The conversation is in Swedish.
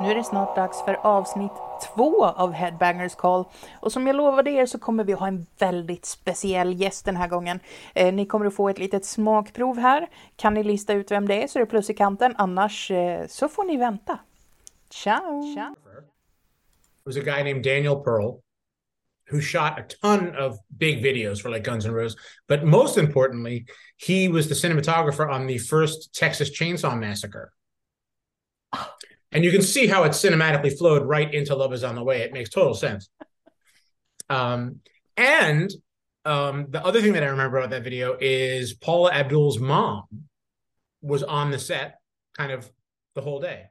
Nu är det snart dags för avsnitt två av Headbangers Call. Och som jag lovade er så kommer vi ha en väldigt speciell gäst den här gången. Eh, ni kommer att få ett litet smakprov här. Kan ni lista ut vem det är så är det plus i kanten, annars eh, så får ni vänta. Ciao! Ciao. was a guy named Daniel Pearl who shot a ton of big videos for like Guns N' Roses. But most importantly, he was the cinematographer on the first Texas Chainsaw Massacre. And you can see how it cinematically flowed right into Love Is on the Way. It makes total sense. Um, and um, the other thing that I remember about that video is Paula Abdul's mom was on the set kind of the whole day.